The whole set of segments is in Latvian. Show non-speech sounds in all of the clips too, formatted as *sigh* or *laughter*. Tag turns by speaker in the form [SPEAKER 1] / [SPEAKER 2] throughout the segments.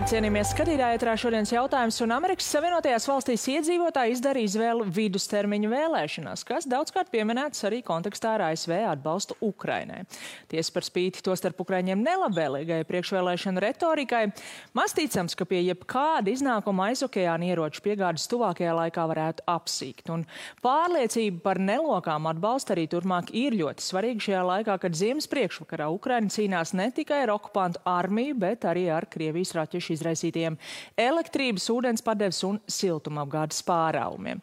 [SPEAKER 1] Labvakar, cienījamies skatītāji, ētrā šodienas jautājums, un Amerikas Savienotajās valstīs iedzīvotāji izdarīja izvēli vidustermiņu vēlēšanās, kas daudzkārt pieminētas arī kontekstā ar ASV atbalstu Ukrainai. Tiesa par spīti to starp Ukraiņiem nelabvēlīgai priekšvēlēšanu retorikai, maz ticams, ka pie jebkāda iznākuma aizokeāna ieroču piegādes tuvākajā laikā varētu apsīkt, un pārliecība par nelokām atbalstu arī turpmāk ir ļoti svarīga šajā laikā, kad ziemas priekšvakarā Ukraina cīnās ne tikai ar okupantu armiju, bet arī ar Krievijas raķešu izraisītiem elektrības, ūdens padeves un siltumapgādes pārāvumiem.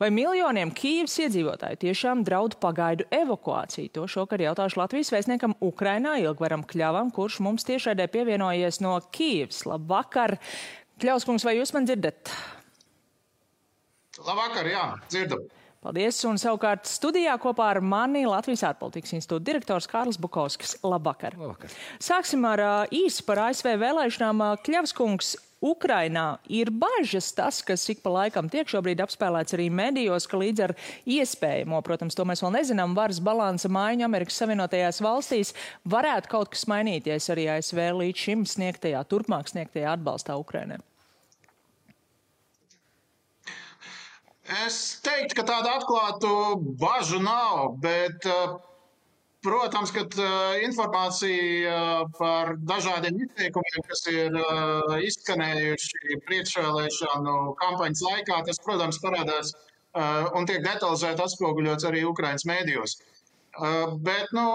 [SPEAKER 1] Vai miljoniem Kīivas iedzīvotāju tiešām draud pagaidu evakuāciju? To šokar jautāšu Latvijas vēstniekam Ukrainā Ilgvaram Kļavam, kurš mums tiešraidē pievienojies no Kīivas. Labvakar! Kļauskungs, vai jūs man dzirdat?
[SPEAKER 2] Labvakar, jā, dzirdam.
[SPEAKER 1] Paldies! Un savukārt studijā kopā ar mani Latvijas ārpolitikas institūta direktors Kārlis Bukovskis. Labvakar!
[SPEAKER 3] Labvakar.
[SPEAKER 1] Sāksim ar īsi par ASV vēlēšanām. Kļavskungs, Ukrainā ir bažas tas, kas ik pa laikam tiek šobrīd apspēlēts arī medijos, ka līdz ar iespējamo, protams, to mēs vēl nezinām, varas balansa maiņu Amerikas Savienotajās valstīs varētu kaut kas mainīties arī ASV līdz šim sniegtajā, turpmāk sniegtajā atbalstā Ukrainai.
[SPEAKER 2] Es teiktu, ka tādu atklātu bažu nav, bet, protams, ka informācija par dažādiem izteikumiem, kas ir izskanējuši priekšvēlēšanu kampaņas laikā, tas, protams, parādās un tiek detalizēti atspoguļots arī Ukraiņas mēdījos. Bet nu,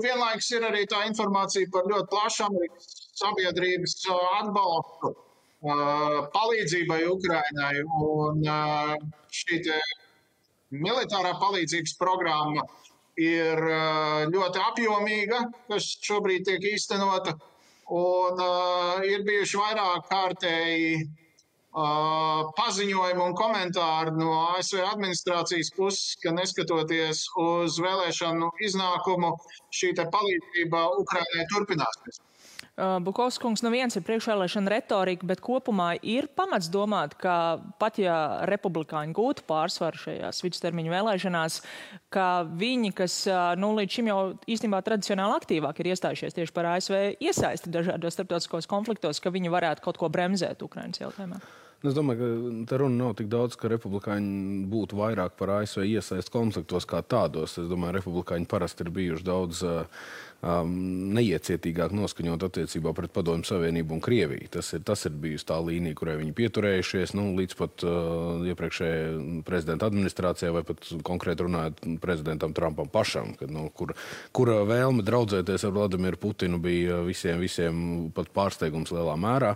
[SPEAKER 2] vienlaikus ir arī tā informācija par ļoti plašu Amerikas sabiedrības atbalstu palīdzībai Ukrainai. Un šī militārā palīdzības programma ir ļoti apjomīga, kas šobrīd tiek īstenota. Un ir bijuši vairāk kārtēji paziņojumi un komentāri no ASV administrācijas puses, ka neskatoties uz vēlēšanu iznākumu, šī palīdzība Ukrainai turpināsies.
[SPEAKER 1] Bukovskungs, nu viens ir priekšvēlēšana retorika, bet kopumā ir pamats domāt, ka pat ja republikāņi gūtu pārsvaru šajās vidustermiņu vēlēšanās, ka viņi, kas nu, līdz šim jau īstenībā tradicionāli aktīvāk ir iestājušies tieši par ASV iesaisti dažādos starptautiskos konfliktos, ka viņi varētu kaut ko bremzēt Ukrainas jautājumā.
[SPEAKER 3] Nu, es domāju, ka tā runa nav tik daudz, ka republikāņi būtu vairāk par ASV iesaistīti konfliktos kā tādos. Es domāju, ka republikāņi parasti ir bijuši daudz uh, um, neiecietīgāk noskaņot attiecībā pret Padomju Savienību un Krieviju. Tas ir, tas ir bijusi tā līnija, kurai viņi pieturējušies nu, līdz pat uh, iepriekšējai prezidenta administrācijai, vai pat konkrēti runājot prezidentam Trumpam pašam, kad, nu, kur, kura vēlme draudzēties ar Vladimiru Putinu bija visiem, visiem pat pārsteigums lielā mērā.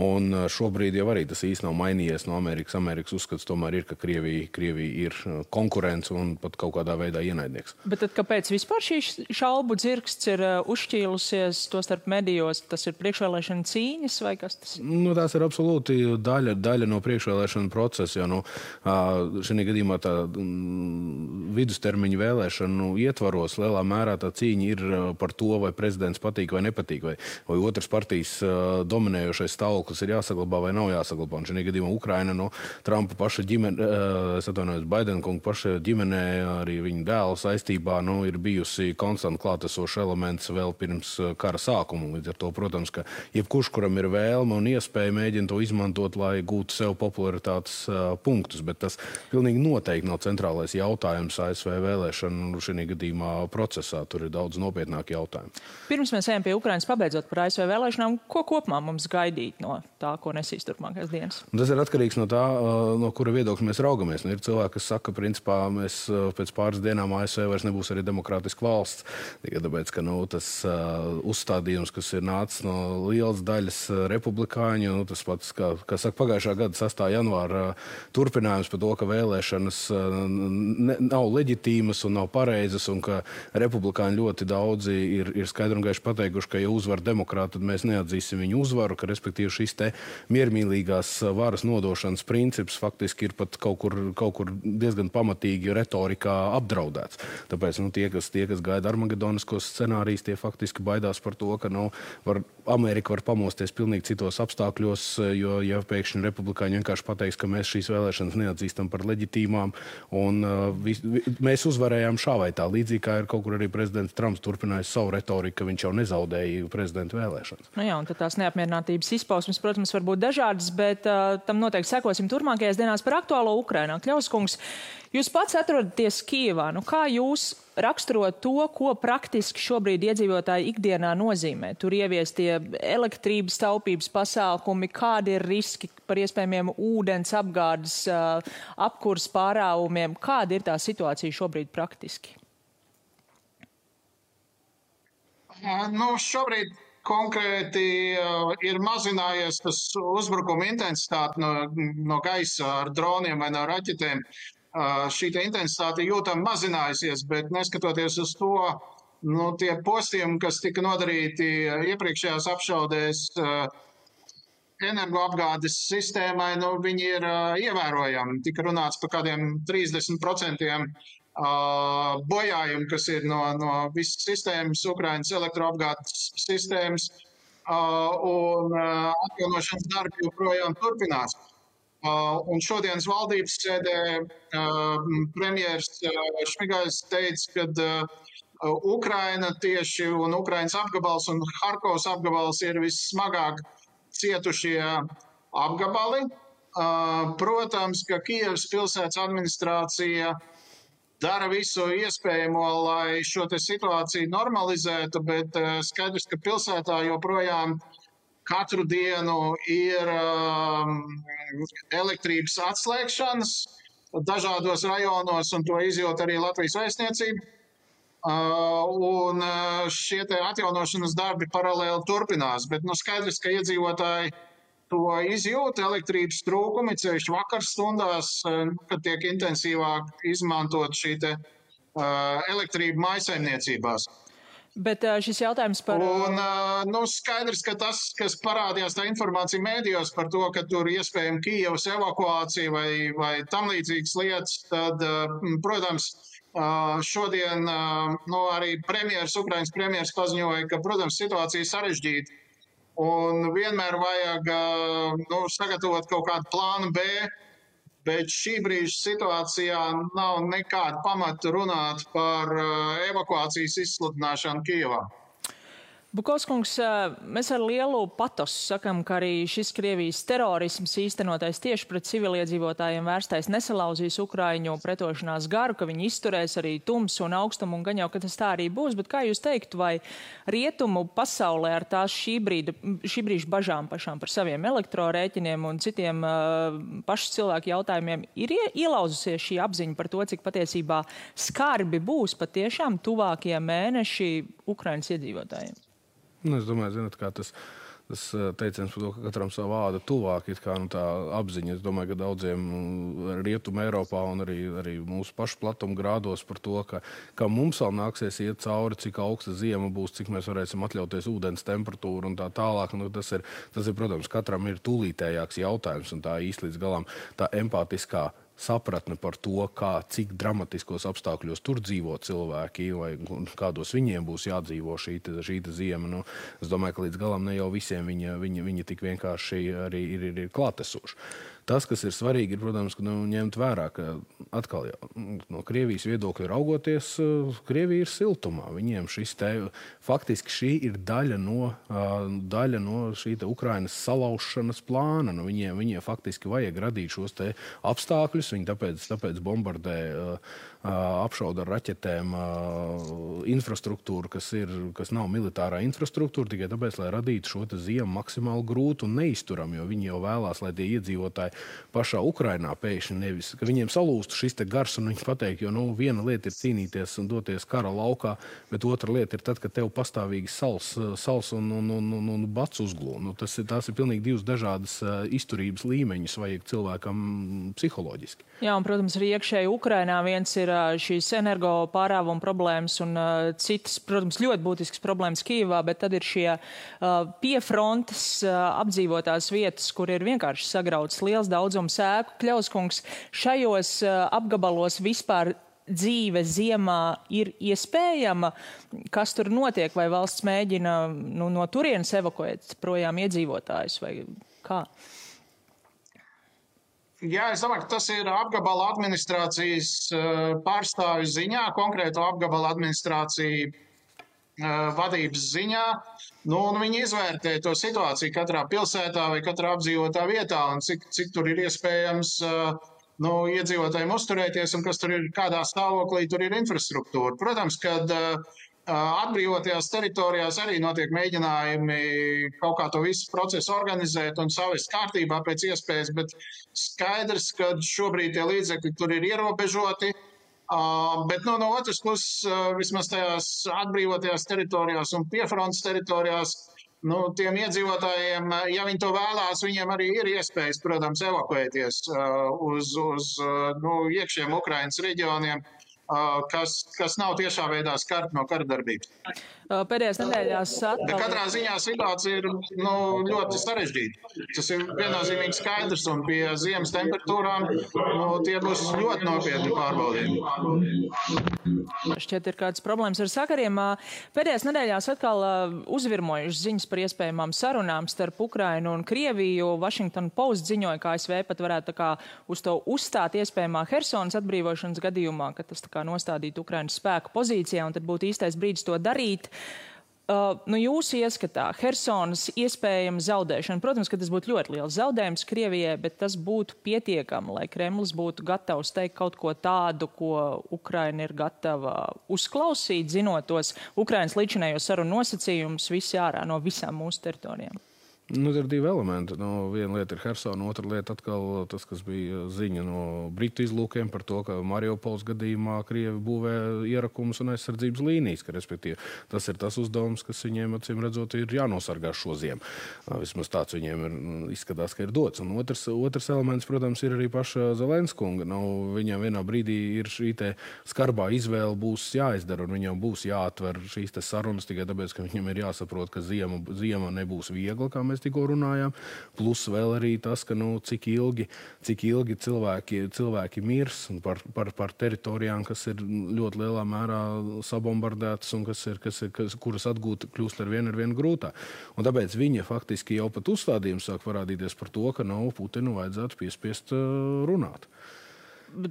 [SPEAKER 3] Un uh, šobrīd jau arī tas īsti nav mainījies no Amerikas. Amerikas uzskats tomēr ir, ka Krievija, Krievija ir uh, konkurence un pat kaut kādā veidā ienaidnieks.
[SPEAKER 1] Bet tad, kāpēc vispār šī šaubu dzirksts ir uh, uzšķīlusies to starp medijos? Tas ir priekšvēlēšana cīņas vai kas tas ir?
[SPEAKER 3] Nu, tās ir absolūti daļa, daļa no priekšvēlēšana procesa. Jo nu, šajā gadījumā tā mm, vidustermiņa vēlēšanu ietvaros lielā mērā tā cīņa ir par to, vai prezidents patīk vai nepatīk, vai, vai otras partijas dominējošais stāvoklis ir jāsaglabā vai nav jāsaglabā. Un šajā gadījumā Ukraina no Trumpa paša ģimene, es atvainojos, Baidena kunga paša ģimenē, arī viņa dēla saistībā nu, ir bijusi konstanti klātesoša elements elements vēl pirms uh, kara sākuma. Līdz ar to, protams, ka jebkurš, kuram ir vēlme un iespēja, mēģina to izmantot, lai gūtu sev popularitātes uh, punktus. Bet tas pilnīgi noteikti nav centrālais jautājums ASV vēlēšanu šī gadījumā procesā. Tur ir daudz nopietnāki jautājumi.
[SPEAKER 1] Pirms mēs ejam pie Ukrainas, pabeidzot par ASV vēlēšanām, ko kopumā mums gaidīt no tā, ko nesīs turpmākās dienas?
[SPEAKER 3] Un tas ir atkarīgs no tā, uh, no kura viedokļa mēs raugamies. Nu, ir cilvēki, kas saka, ka principā mēs pēc pāris dienām ASV vairs nebūs arī demokrātiska valsts. Tikai tāpēc, ka nu, tas uh, uzstādījums, kas ir nācis no lielas daļas republikāņu, nu, tas pats, kā, kā saka, pagājušā gada 6. janvāra uh, turpinājums par to, ka vēlēšanas uh, ne, nav leģitīmas un nav pareizas, un ka republikāņi ļoti daudzi ir, ir skaidri un gaiši pateikuši, ka, ja uzvar demokrāti, tad mēs neatzīsim viņu uzvaru, ka respektīvi šīs miermīlīgās varas nodošanas princips faktiski ir pat kaut kur, kaut kur diezgan pamatīgi retorikā apdraudēts. Tāpēc nu, tie, kas, tie, kas gaida armagedoniskos scenārijus, tie faktiski baidās par to, ka nu, var, Amerika var pamosties pilnīgi citos apstākļos, jo ja pēkšņi republikāņi vienkārši pateiks, ka mēs šīs vēlēšanas neatzīstam par leģitīmām un uh, vis, vi, mēs uzvarējām šā vai tā. Līdzīgi kā ir kaut kur arī prezidents Trumps turpinājis savu retoriku, ka viņš jau nezaudēja prezidenta vēlēšanas.
[SPEAKER 1] Nu jā, un tās neapmierinātības izpausmes, protams, var būt dažādas, bet uh, tam noteikti sekosim turpmākajās dienās par aktuālo Ukrainā. Kļauskungs, Jūs pats atrodaties Kijavā. Nu, kā jūs raksturot to, ko praktiski šobrīd iedzīvotāji ikdienā nozīmē? Tur ieviestie elektrības taupības pasākumi, kādi ir riski par iespējamiem ūdens apgādes, apkurs pārāvumiem, kāda ir tā situācija šobrīd praktiski?
[SPEAKER 2] Nu, šobrīd konkrēti ir mazinājies tas uzbrukuma intensitāte no, no gaisa ar droniem vai no raķetēm šī intensitāte jūtami mazinājusies, bet neskatoties uz to, nu, tie postījumi, kas tika nodarīti iepriekšējās apšaudēs energoapgādes sistēmai, nu, viņi ir ievērojami. Tika runāts par kādiem 30% bojājumu, kas ir no, no visas sistēmas, Ukrainas elektroapgādes sistēmas, un atjaunošanas darbi joprojām turpinās. Uh, un šodienas valdības sēdē uh, premjerministrs uh, Šmigājs teica, ka Ukraina tieši un Ukrainas apgabals un Harkovs apgabals ir vissmagāk cietušie apgabali. Protams, ka Kievas pilsētas administrācija dara visu iespējamo, lai šo situāciju normalizētu, bet skaidrs, ka pilsētā joprojām ir katru dienu ir um, elektrības atslēgšanas dažādos rajonos, un to izjūt arī Latvijas vēstniecība. Uh, un uh, šie atjaunošanas darbi paralēli turpinās, bet nu, skaidrs, ka iedzīvotāji to izjūt. Elektrības trūkumi, ceļš vakar stundās, uh, kad tiek intensīvāk izmantot šī elektrība maisaimniecībās.
[SPEAKER 1] Bet šis jautājums par.
[SPEAKER 2] Un, nu, skaidrs, ka tas, kas parādījās tā informācija mēdījos par to, ka tur iespējama Kijavas evakuācija vai, vai tam līdzīgas lietas, tad, protams, šodien nu, arī premjeras, Ukrainas premjeras paziņoja, ka, protams, situācija ir sarežģīta. Un vienmēr vajag nu, sagatavot kaut kādu plānu B, Bet šī brīža situācijā nav nekāda pamata runāt par uh, evakuācijas izsludināšanu Kijavā.
[SPEAKER 1] Bukovskungs, mēs ar lielu patosu sakam, ka arī šis Krievijas terorisms īstenotais tieši pret civiliedzīvotājiem vērstais nesalauzīs Ukraiņu pretošanās garu, ka viņi izturēs arī tumsu un augstumu un gan jau, ka tas tā arī būs. Bet kā jūs teiktu, vai rietumu pasaulē ar tās šī brīda, šī brīža bažām pašām par saviem elektrorēķiniem un citiem uh, pašu cilvēku jautājumiem ir ielauzusies šī apziņa par to, cik patiesībā skarbi būs patiešām tuvākie mēneši Ukraiņas iedzīvotājiem?
[SPEAKER 3] Nu, es domāju, zināt, kā tas tas eh, teiciens par to, ka katram savu vārdu tuvāk ir kā, nu, tā apziņa. Es domāju, ka daudziem mm, rietumē, Eiropā un arī, arī mūsu pašu platuma grādos par to, ka, ka mums vēl nāksies iet cauri, cik augsta ziema būs, cik mēs varēsim atļauties ūdens temperatūru un tā tālāk. Nu, tas, ir, tas ir, protams, katram ir tūlītējāks jautājums un tā īsti līdz galam tā empātiskā sapratne par to, kā, cik dramatiskos apstākļos tur dzīvo cilvēki, vai kādos viņiem būs jādzīvo šī, šī ziema. Nu, es domāju, ka līdz galam ne jau visiem viņa, viņa, viņa tik vienkārši arī ir, ir, ir klātesoša. Tas, kas ir svarīgi, ir, protams, nu, ņemt vērā, ka atkal jau, no Krievijas viedokļa raugoties, Krievija ir siltumā. Viņiem šis te faktiski šī ir daļa no, daļa no šī Ukrainas salaušanas plāna. Nu, viņiem, viņiem faktiski vajag radīt šos apstākļus, viņi tāpēc, tāpēc bombardē apšauda ar raķetēm infrastruktūru, kas, ir, kas nav militārā infrastruktūra, tikai tāpēc, lai radītu šo ziemu maksimāli grūtu un neizturamu, jo viņi jau vēlās, lai tie iedzīvotāji pašā Ukrainā pēkšņi nevis, ka viņiem salūstu šis gars un viņi pateikt, jo nu, viena lieta ir cīnīties un doties kara laukā, bet otra lieta ir tad, kad tev pastāvīgi sals, sals un, un, un, un, un bats uzglūna. Nu, tas tās ir pilnīgi divas dažādas izturības līmeņus vajag cilvēkam psiholoģiski.
[SPEAKER 1] Jā, un, protams, arī iekšēji Ukrainā viens ir ir šīs energo pārāvuma problēmas un citas, protams, ļoti būtiskas problēmas Kīvā, bet tad ir šie piefrontes apdzīvotās vietas, kur ir vienkārši sagrauts liels daudzums ēku. Kļauskungs, šajos apgabalos vispār dzīve ziemā ir iespējama, kas tur notiek, vai valsts mēģina nu, no turienes evakuēt projām iedzīvotājus vai kā?
[SPEAKER 2] Jā, es domāju, ka tas ir apgabala administrācijas eh, pārstāvju ziņā, konkrēto apgabala administrāciju eh, vadības ziņā. Nu, viņi izvērtē to situāciju katrā pilsētā vai katrā apdzīvotā vietā un cik, cik tur ir iespējams uh, nu, iedzīvotājiem uzturēties un kas tur ir, kādā stāvoklī tur ir infrastruktūra. Protams, kad uh, atbrīvotajās teritorijās arī notiek mēģinājumi kaut kā to visu procesu organizēt un savest kārtībā pēc iespējas, bet skaidrs, ka šobrīd tie līdzekļi tur ir ierobežoti. Uh, bet nu, no otras puses, uh, vismaz tajās atbrīvotajās teritorijās un piefrontes teritorijās, nu, tiem iedzīvotājiem, ja viņi to vēlās, viņiem arī ir iespējas, protams, evakuēties uh, uz, uz nu, iekšiem Ukrainas reģioniem. Uh, kas, kas nav tiešā veidā skarta no kara darbības.
[SPEAKER 1] Pēdējās nedēļās
[SPEAKER 2] atkal... Katrā ziņā situācija ir nu, ļoti sarežģīta. Tas ir viennozīmīgi skaidrs, un pie ziemas temperatūrām nu, tie būs ļoti nopietni pārbaudījumi.
[SPEAKER 1] Šķiet, ir kādas problēmas ar sakariem. Pēdējās nedēļās atkal uzvirmojušas ziņas par iespējamām sarunām starp Ukrainu un Krieviju. Washington Post ziņoja, ka ASV pat varētu uz to uzstāt iespējamā Helsonas atbrīvošanas gadījumā, ka tas tā kā kā nostādīt Ukrainas spēku pozīcijā, un tad būtu īstais brīdis to darīt. Uh, nu, jūsu ieskatā, Helsonas iespējama zaudēšana, protams, ka tas būtu ļoti liels zaudējums Krievijai, bet tas būtu pietiekami, lai Kremlis būtu gatavs teikt kaut ko tādu, ko Ukraina ir gatava uzklausīt, zinot tos Ukrainas līdzinējos sarunu nosacījumus visi ārā no visām mūsu teritorijām.
[SPEAKER 3] Nu, ir divi elementi. Nu, viena lieta ir Helsona, otra lieta atkal tas, kas bija ziņa no Britu izlūkiem par to, ka Mariupols gadījumā Krievi būvē ierakumus un aizsardzības līnijas. Ka, tas ir tas uzdevums, kas viņiem, acīm redzot, ir jānosargā šo ziemu. Vismaz tāds viņiem ir, izskatās, ka ir dots. Un otrs, otrs elements, protams, ir arī paša Zelenskunga. Nu, viņam vienā brīdī ir šī skarbā izvēle būs jāizdara, un viņam būs jāatver šīs sarunas tikai tāpēc, ka viņam ir jāsaprot, ka ziema, ziema nebūs viegla, kā mēs mēs tikko runājām. Plus vēl arī tas, ka, nu, cik ilgi, cik ilgi cilvēki, cilvēki mirs par, par, par teritorijām, kas ir ļoti lielā mērā sabombardētas un kas ir, kas ir, kas, kuras atgūt kļūst ar vien, ar vien grūtāk. Un tāpēc viņa faktiski jau pat uzstādījums sāk parādīties par to, ka nav Putinu vajadzētu piespiest uh, runāt.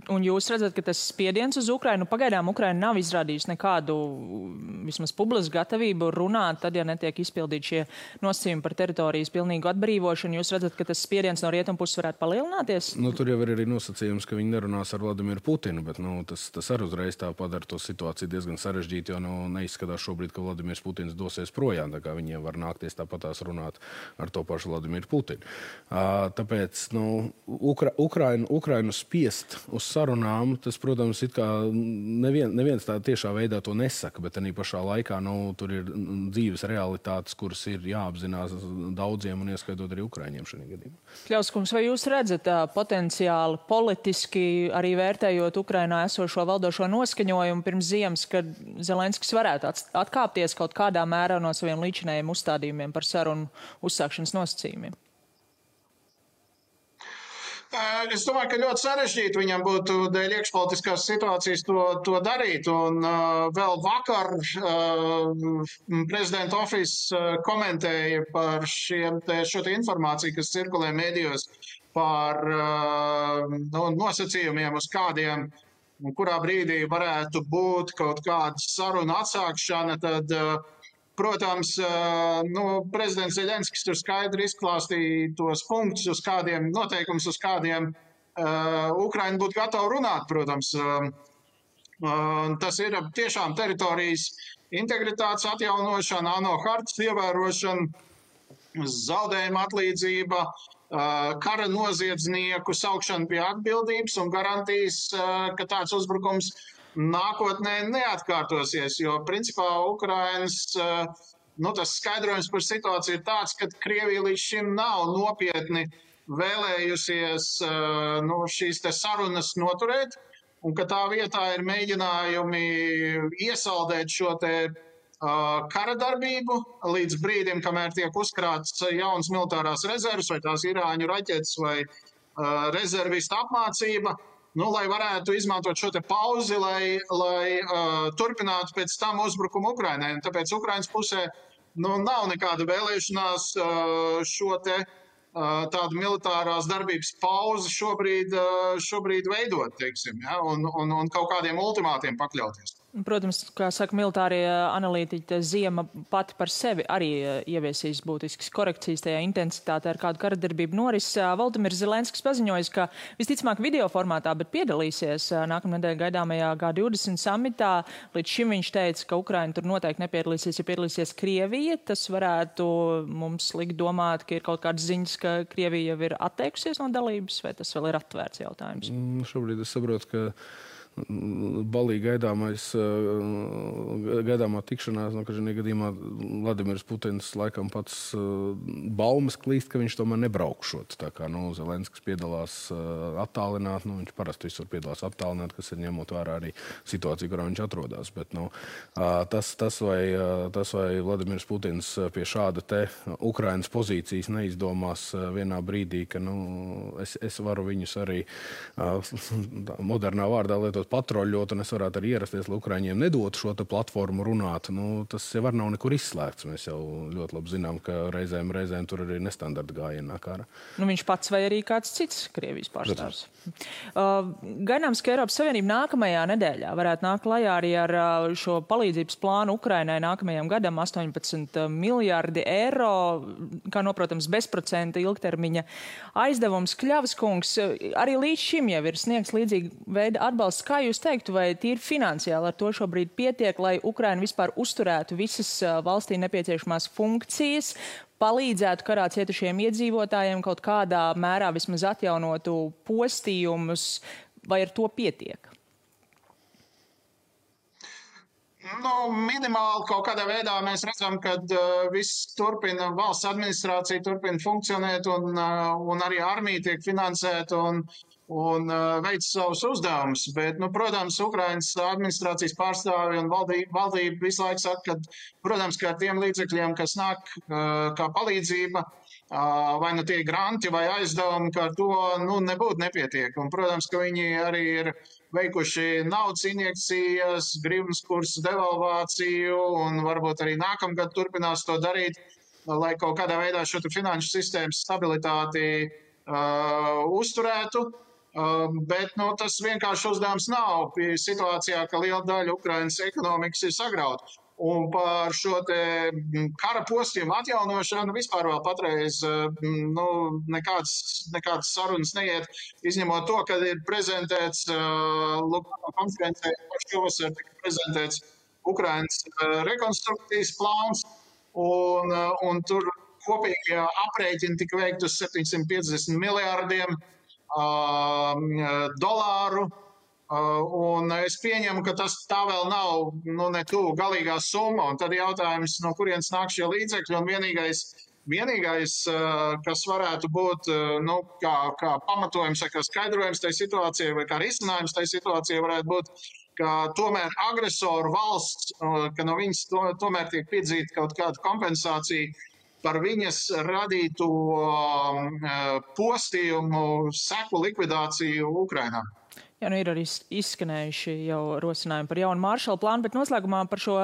[SPEAKER 1] Un jūs redzat, ka tas spiediens uz Ukrainu pagaidām Ukraina nav izrādījusi nekādu vismaz publisku gatavību runāt, tad, ja netiek izpildīti šie nosacījumi par teritorijas pilnīgu atbrīvošanu, jūs redzat, ka tas spiediens no rietumu puses varētu palielināties?
[SPEAKER 3] Nu, tur jau ir arī nosacījums, ka viņi nerunās ar Vladimiru Putinu, bet nu, tas, tas arī uzreiz tā padara to situāciju diezgan sarežģītu, jo nu, neizskatās šobrīd, ka Vladimirs Putins dosies projām, viņiem var nākties tāpatās runāt ar to pašu Vladimiru Putinu. Tāpēc nu, Ukra Ukrainu, Ukrainu spiest uz sarunām, tas, protams, nevien, neviens tā tiešā veidā to nesaka, bet arī pašā laikā nu, tur ir dzīves realitātes, kuras ir jāapzinās daudziem, un ieskaitot arī Ukraiņiem šajā gadījumā.
[SPEAKER 1] Kļauskums, vai jūs redzat potenciāli politiski, arī vērtējot Ukrainā esošo valdošo noskaņojumu pirms ziemas, kad Zelenskis varētu atkāpties kaut kādā mērā no saviem līdzinējiem uzstādījumiem par sarunu uzsākšanas nosacījumiem?
[SPEAKER 2] Es domāju, ka ļoti sarežģīti viņam būtu dēļ iekšpolitiskās situācijas to, to darīt. Un vēl vakar prezidenta uh, komentēja par šiem, šo informāciju, kas cirkulē mēdījos par no, nosacījumiem, uz kādiem un kurā brīdī varētu būt kaut kāda saruna atsākšana. Tad, uh, Protams, nu, prezidents Zelenskis tur skaidri izklāstīja tos punktus, uz kādiem noteikumus, uz kādiem uh, Ukraina būtu gatava runāt. Protams, uh, tas ir tiešām teritorijas integritātes atjaunošana, ANO hartas ievērošana, zaudējuma atlīdzība, uh, kara noziedznieku saukšana pie atbildības un garantijas, ka tāds uzbrukums nākotnē neatkārtosies, jo principā Ukrainas eh, nu, skaidrojums par situāciju ir tāds, ka Krievija līdz šim nav nopietni vēlējusies eh, nu, šīs sarunas noturēt. un ka tā vietā ir mēģinājumi iesaldēt šo te kara darbību līdz brīdim, kamēr tiek uzkrāts jauns militārās rezerves, vai tās irāņu raķetes vai rezervistu apmācība. Nu, lai varētu izmantot šo pauzi, lai, lai uh, turpinātu pēc tam uzbrukumu Ukraiņai. Tāpēc Ukraiņas pusē nu, nav nekāda vēlēšanās uh, šo te uh, tādu militārās darbības pauzi šobrīd, šobrīd veidot, teiksim, ja, un, un, un kaut kādiem ultimātiem pakļauties.
[SPEAKER 1] Protams, kā saka militārie analītiķi, ziema pati par sevi arī ieviesīs būtiskas korekcijas tajā intensitātē, ar kādu karadarbību noris. Valdemirs Zelenskis paziņojas, ka visticamāk video formātā, bet piedalīsies nākamnedēļ gaidāmajā G20 samitā. Līdz šim viņš teica, ka Ukraina tur noteikti nepiedalīsies, ja piedalīsies Krievija. Tas varētu mums likt domāt, ka ir kaut kādas ziņas, ka Krievija jau ir atteikusies no dalības, vai tas vēl ir atvērts jautājums?
[SPEAKER 3] Mm, šobrīd es saprotu, ka balīgi gaidāmais, eh, gaidāmā tikšanās, no kādā gadījumā Vladimirs Putins laikam pats eh, baumas klīst, ka viņš tomēr nebraukšot. Tā kā nu, Zelenskis piedalās eh, attālināt, nu, viņš parasti visur piedalās attālināt, kas ir ņemot vērā arī situāciju, kurā viņš atrodas. Bet, nu, tas, tas, vai, tas, vai Vladimirs Putins pie šāda te Ukrainas pozīcijas neizdomās vienā brīdī, ka nu, es, es varu viņus arī *laughs* modernā vārdā lietot patroļot, un es varētu arī ierasties, lai Ukraiņiem nedotu šo platformu runāt. Nu, tas jau var nav nekur izslēgts. Mēs jau ļoti labi zinām, ka reizēm, reizēm tur arī nestandarta gājienā kara.
[SPEAKER 1] Nu, viņš pats vai arī kāds cits Krievijas pārstāvs. Uh, gaidāms, ka Eiropas Savienība nākamajā nedēļā varētu nākt klajā arī ar uh, šo palīdzības plānu Ukrainai nākamajam gadam 18 miljārdi eiro, kā noprotams, bezprocenta ilgtermiņa aizdevums. Kļavas kungs arī līdz šim jau ir sniegts līdzīga veida atbalsts. Kā jūs teiktu, vai tīri finansiāli ar to šobrīd pietiek, lai Ukraina vispār uzturētu visas valstī nepieciešamās funkcijas, palīdzētu karā cietušiem iedzīvotājiem kaut kādā mērā vismaz atjaunotu postījumus, vai ar to pietiek?
[SPEAKER 2] Nu, minimāli kaut kādā veidā mēs redzam, ka uh, viss turpina, valsts administrācija turpina funkcionēt, un, uh, un arī armija tiek finansēta. Un, un uh, veic savus uzdevumus. Bet, nu, protams, Ukraiņas administrācijas pārstāvi un valdība, valdība visu laiku saka, ka, protams, ka ar tiem līdzekļiem, kas nāk uh, kā palīdzība, uh, vai nu tie granti vai aizdevumi, ka ar to nu, nebūtu nepietiek. Un, protams, ka viņi arī ir veikuši naudas injekcijas, gribas kursu devalvāciju un varbūt arī nākamgad turpinās to darīt, lai kaut kādā veidā šo finanšu sistēmas stabilitāti uh, uzturētu. Um, bet nu, tas vienkārši uzdevums nav. Situācijā, ka liela daļa Ukraiņas ekonomikas ir sagrauta. Un par šo mm, kara postījumu atjaunošanu vispār vēl patreiz mm, nu, nekādas, nekādas sarunas neiet, izņemot to, ka ir prezentēts uh, Lukāna konferencē, šovasar tika prezentēts Ukrainas uh, rekonstrukcijas plāns, un, uh, un tur kopīgie aprēķini tika veikti uz 750 miljārdiem dolāru. Un es pieņemu, ka tas tā vēl nav nu, ne tuvu galīgā summa. Un tad jautājums, no kurienes nāk šie līdzekļi. Un vienīgais, vienīgais kas varētu būt nu, kā, kā pamatojums kā skaidrojums tai situācijai, vai kā risinājums tai situācijai, varētu būt, ka tomēr agresoru valsts, ka no viņas to, tomēr tiek piedzīta kaut kāda kompensācija par viņas radīto um, uh, postījumu seku likvidāciju Ukrainā.
[SPEAKER 1] Jā, nu ir arī izskanējuši jau rosinājumi par jaunu maršalu plānu, bet noslēgumā par šo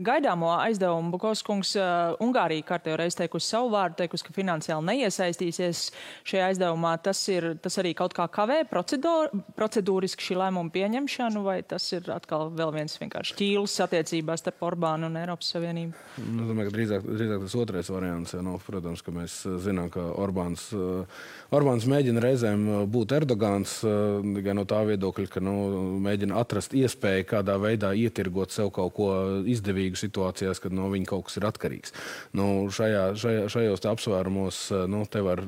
[SPEAKER 1] gaidāmo aizdevumu Bukovskungs uh, Ungārija kārtējo reiz teikusi savu vārdu, teikusi, ka finansiāli neiesaistīsies šajā aizdevumā. Tas, ir, tas arī kaut kā kavē procedūriski šī lēmuma pieņemšanu, vai tas ir atkal vēl viens vienkārši ķīls attiecībās starp Orbānu un Eiropas Savienību?
[SPEAKER 3] Nu, domāju, ka drīzāk, drīzāk tas otrais variants. Nu, protams, ka mēs zinām, ka Orbāns, Orbāns mēģina reizēm būt Erdogans, gan no tā viedokļa, viedokļa, ka nu, mēģina atrast iespēju kādā veidā ietirgot sev kaut ko izdevīgu situācijās, kad no viņa kaut kas ir atkarīgs. Nu, šajā, šajā, šajos apsvērumos, nu, te var,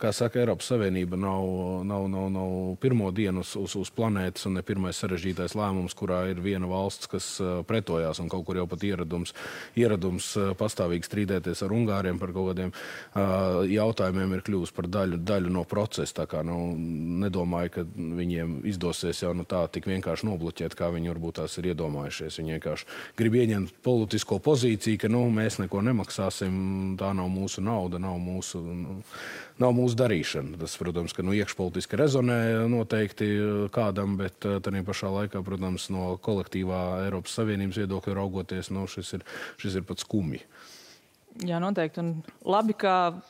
[SPEAKER 3] kā saka, Eiropas Savienība nav, nav, nav, nav pirmo dienu uz, uz, uz planētas un ne pirmais sarežģītais lēmums, kurā ir viena valsts, kas pretojās un kaut kur jau pat ieradums, ieradums pastāvīgi strīdēties ar Ungāriem par kaut kādiem uh, jautājumiem ir kļuvusi par daļu, daļu no procesa. Kā nu, nedomāju, ka viņiem izdevās neizdosies jau nu tā tik vienkārši nobloķēt, kā viņi varbūt tās ir iedomājušies. Viņi vienkārši grib ieņemt politisko pozīciju, ka nu, mēs neko nemaksāsim, tā nav mūsu nauda, nav mūsu, nu, nav mūsu darīšana. Tas, protams, ka nu, iekšpolitiski rezonē noteikti kādam, bet tādā pašā laikā, protams, no kolektīvā Eiropas Savienības viedokļa raugoties, nu, šis, ir, šis ir pat skumji.
[SPEAKER 1] Jā, noteikti. Un labi, ka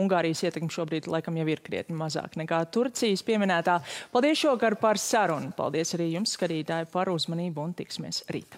[SPEAKER 1] Ungārijas ietekme šobrīd laikam jau ir krietni mazāk nekā Turcijas pieminētā. Paldies šokar par sarunu. Paldies arī jums, skatītāji, par uzmanību un tiksimies rīt.